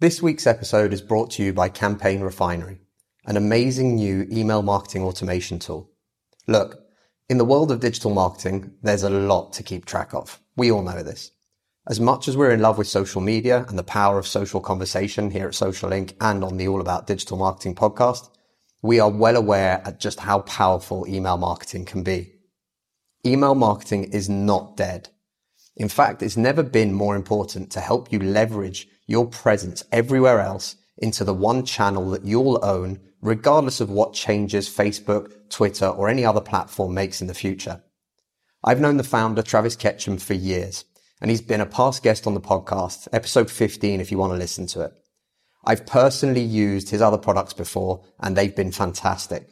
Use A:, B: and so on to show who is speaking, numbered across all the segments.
A: This week's episode is brought to you by Campaign Refinery, an amazing new email marketing automation tool. Look, in the world of digital marketing, there's a lot to keep track of. We all know this. As much as we're in love with social media and the power of social conversation here at Social Link and on the All About Digital Marketing podcast, we are well aware at just how powerful email marketing can be. Email marketing is not dead. In fact, it's never been more important to help you leverage your presence everywhere else into the one channel that you'll own, regardless of what changes Facebook, Twitter, or any other platform makes in the future. I've known the founder, Travis Ketchum, for years, and he's been a past guest on the podcast, episode 15, if you want to listen to it. I've personally used his other products before, and they've been fantastic.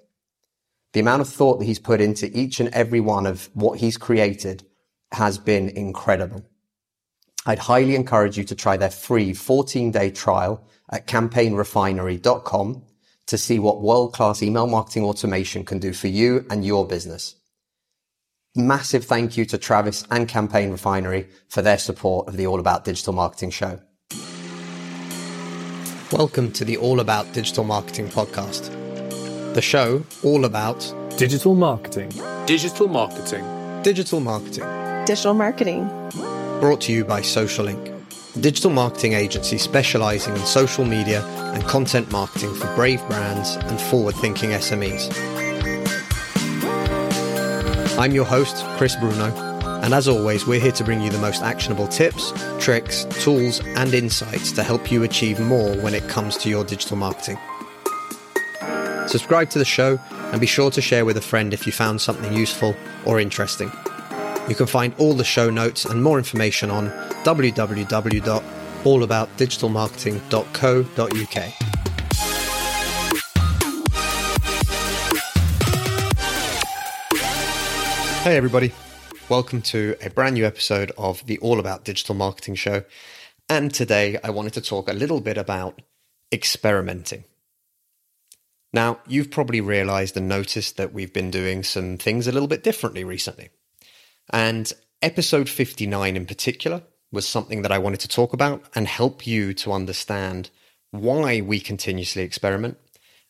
A: The amount of thought that he's put into each and every one of what he's created has been incredible. I'd highly encourage you to try their free 14 day trial at campaignrefinery.com to see what world class email marketing automation can do for you and your business. Massive thank you to Travis and Campaign Refinery for their support of the All About Digital Marketing show. Welcome to the All About Digital Marketing podcast. The show all about
B: digital marketing.
C: Digital marketing.
A: Digital marketing.
D: Digital marketing
A: brought to you by SocialLink, a digital marketing agency specializing in social media and content marketing for brave brands and forward thinking SMEs. I'm your host, Chris Bruno, and as always, we're here to bring you the most actionable tips, tricks, tools, and insights to help you achieve more when it comes to your digital marketing. Subscribe to the show and be sure to share with a friend if you found something useful or interesting. You can find all the show notes and more information on www.allaboutdigitalmarketing.co.uk. Hey, everybody. Welcome to a brand new episode of the All About Digital Marketing Show. And today I wanted to talk a little bit about experimenting. Now, you've probably realized and noticed that we've been doing some things a little bit differently recently. And episode 59 in particular was something that I wanted to talk about and help you to understand why we continuously experiment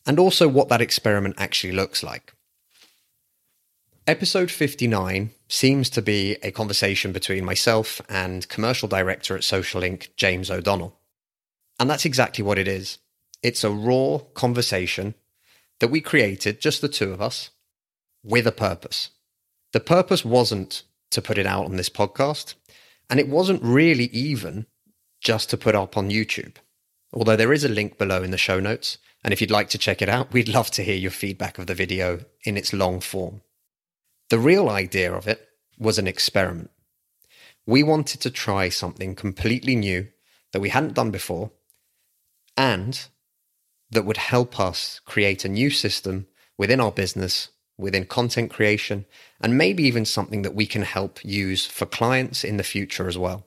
A: and also what that experiment actually looks like. Episode 59 seems to be a conversation between myself and commercial director at Social Link, James O'Donnell. And that's exactly what it is. It's a raw conversation that we created, just the two of us, with a purpose. The purpose wasn't to put it out on this podcast. And it wasn't really even just to put up on YouTube. Although there is a link below in the show notes. And if you'd like to check it out, we'd love to hear your feedback of the video in its long form. The real idea of it was an experiment. We wanted to try something completely new that we hadn't done before and that would help us create a new system within our business within content creation, and maybe even something that we can help use for clients in the future as well.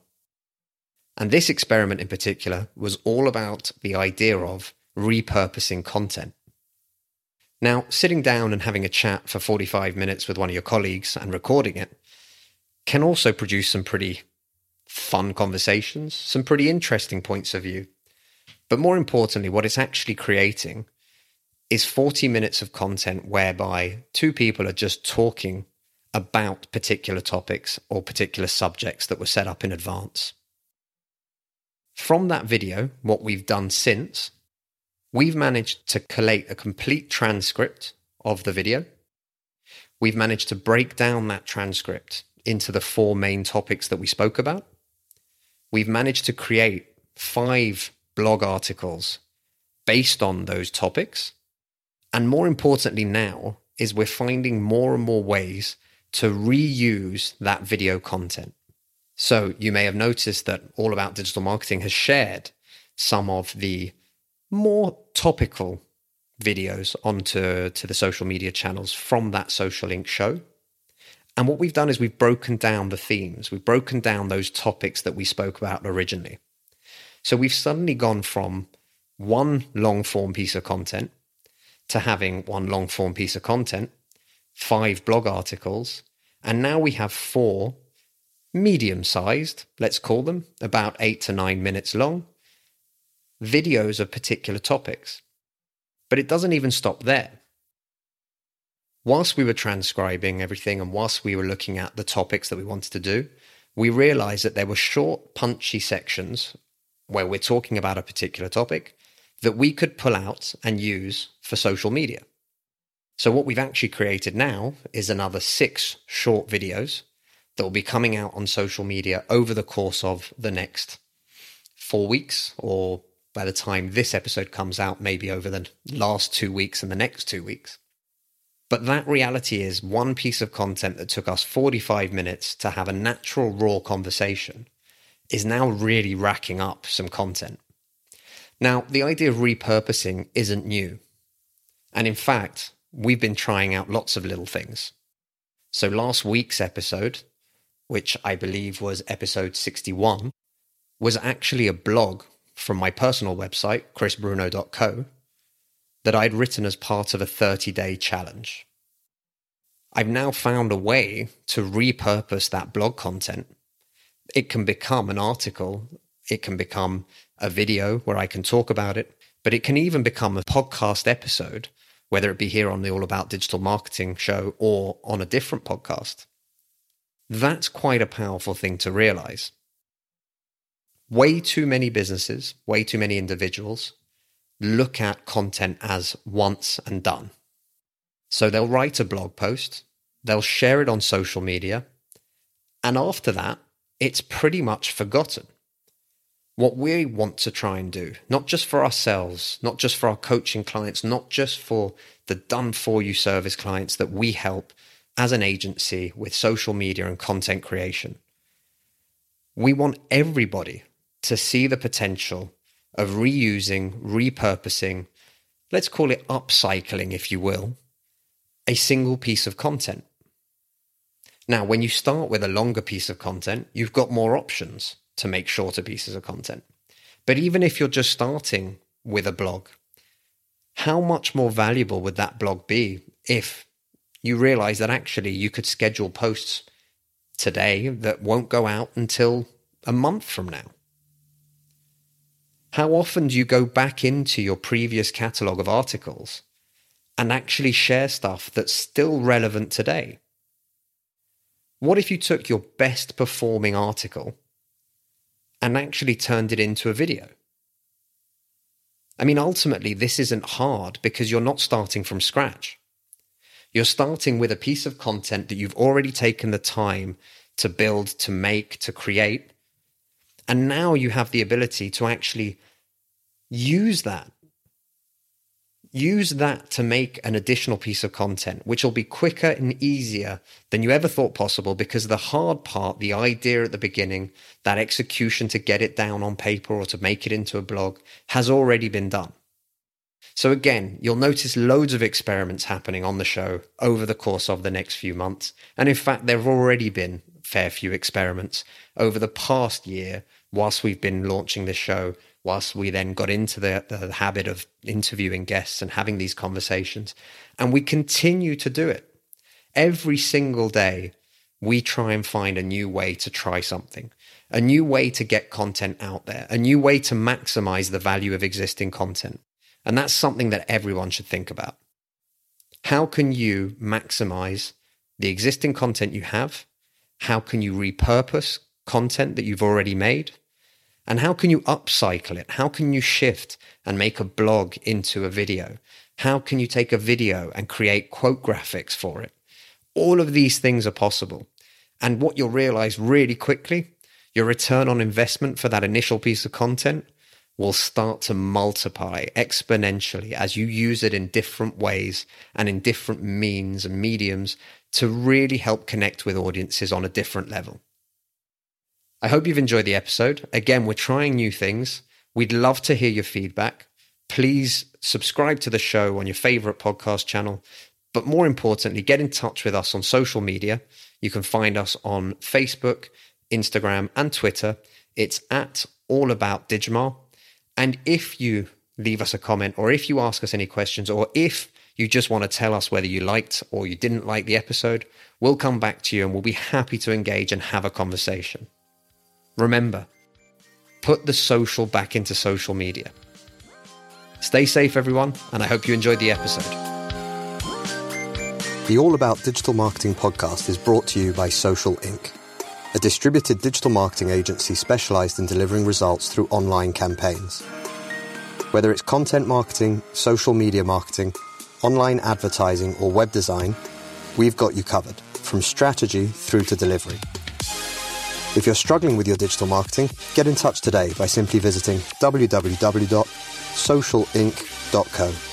A: And this experiment in particular was all about the idea of repurposing content. Now, sitting down and having a chat for 45 minutes with one of your colleagues and recording it can also produce some pretty fun conversations, some pretty interesting points of view. But more importantly, what it's actually creating is 40 minutes of content whereby two people are just talking about particular topics or particular subjects that were set up in advance. From that video, what we've done since, we've managed to collate a complete transcript of the video. We've managed to break down that transcript into the four main topics that we spoke about. We've managed to create five blog articles based on those topics and more importantly, now is we're finding more and more ways to reuse that video content. So you may have noticed that All About Digital Marketing has shared some of the more topical videos onto to the social media channels from that social link show. And what we've done is we've broken down the themes, we've broken down those topics that we spoke about originally. So we've suddenly gone from one long form piece of content to having one long form piece of content, five blog articles, and now we have four medium sized, let's call them, about eight to nine minutes long, videos of particular topics. But it doesn't even stop there. Whilst we were transcribing everything and whilst we were looking at the topics that we wanted to do, we realized that there were short, punchy sections where we're talking about a particular topic that we could pull out and use for social media. So, what we've actually created now is another six short videos that will be coming out on social media over the course of the next four weeks, or by the time this episode comes out, maybe over the last two weeks and the next two weeks. But that reality is one piece of content that took us 45 minutes to have a natural, raw conversation is now really racking up some content. Now, the idea of repurposing isn't new. And in fact, we've been trying out lots of little things. So last week's episode, which I believe was episode 61, was actually a blog from my personal website, chrisbruno.co, that I'd written as part of a 30 day challenge. I've now found a way to repurpose that blog content. It can become an article, it can become a video where I can talk about it, but it can even become a podcast episode, whether it be here on the All About Digital Marketing show or on a different podcast. That's quite a powerful thing to realize. Way too many businesses, way too many individuals look at content as once and done. So they'll write a blog post, they'll share it on social media, and after that, it's pretty much forgotten what we want to try and do, not just for ourselves, not just for our coaching clients, not just for the done for you service clients that we help as an agency with social media and content creation. We want everybody to see the potential of reusing, repurposing, let's call it upcycling, if you will, a single piece of content. Now, when you start with a longer piece of content, you've got more options to make shorter pieces of content. But even if you're just starting with a blog, how much more valuable would that blog be if you realize that actually you could schedule posts today that won't go out until a month from now? How often do you go back into your previous catalog of articles and actually share stuff that's still relevant today? What if you took your best performing article and actually turned it into a video. I mean, ultimately, this isn't hard because you're not starting from scratch. You're starting with a piece of content that you've already taken the time to build, to make, to create. And now you have the ability to actually use that use that to make an additional piece of content, which will be quicker and easier than you ever thought possible because the hard part, the idea at the beginning, that execution to get it down on paper or to make it into a blog has already been done. So again, you'll notice loads of experiments happening on the show over the course of the next few months. And in fact, there have already been fair few experiments over the past year whilst we've been launching this show whilst we then got into the, the habit of interviewing guests and having these conversations. And we continue to do it. Every single day, we try and find a new way to try something, a new way to get content out there, a new way to maximize the value of existing content. And that's something that everyone should think about. How can you maximize the existing content you have? How can you repurpose content that you've already made? And how can you upcycle it? How can you shift and make a blog into a video? How can you take a video and create quote graphics for it? All of these things are possible. And what you'll realize really quickly, your return on investment for that initial piece of content will start to multiply exponentially as you use it in different ways and in different means and mediums to really help connect with audiences on a different level. I hope you've enjoyed the episode. Again, we're trying new things. We'd love to hear your feedback. Please subscribe to the show on your favorite podcast channel. But more importantly, get in touch with us on social media. You can find us on Facebook, Instagram, and Twitter. It's at All About Digimar. And if you leave us a comment, or if you ask us any questions, or if you just want to tell us whether you liked or you didn't like the episode, we'll come back to you and we'll be happy to engage and have a conversation. Remember, put the social back into social media.
E: Stay safe, everyone, and I hope you enjoyed the episode.
A: The All About Digital Marketing podcast is brought to you by Social Inc., a distributed digital marketing agency specialized in delivering results through online campaigns. Whether it's content marketing, social media marketing, online advertising, or web design, we've got you covered from strategy through to delivery. If you're struggling with your digital marketing, get in touch today by simply visiting www.socialinc.co.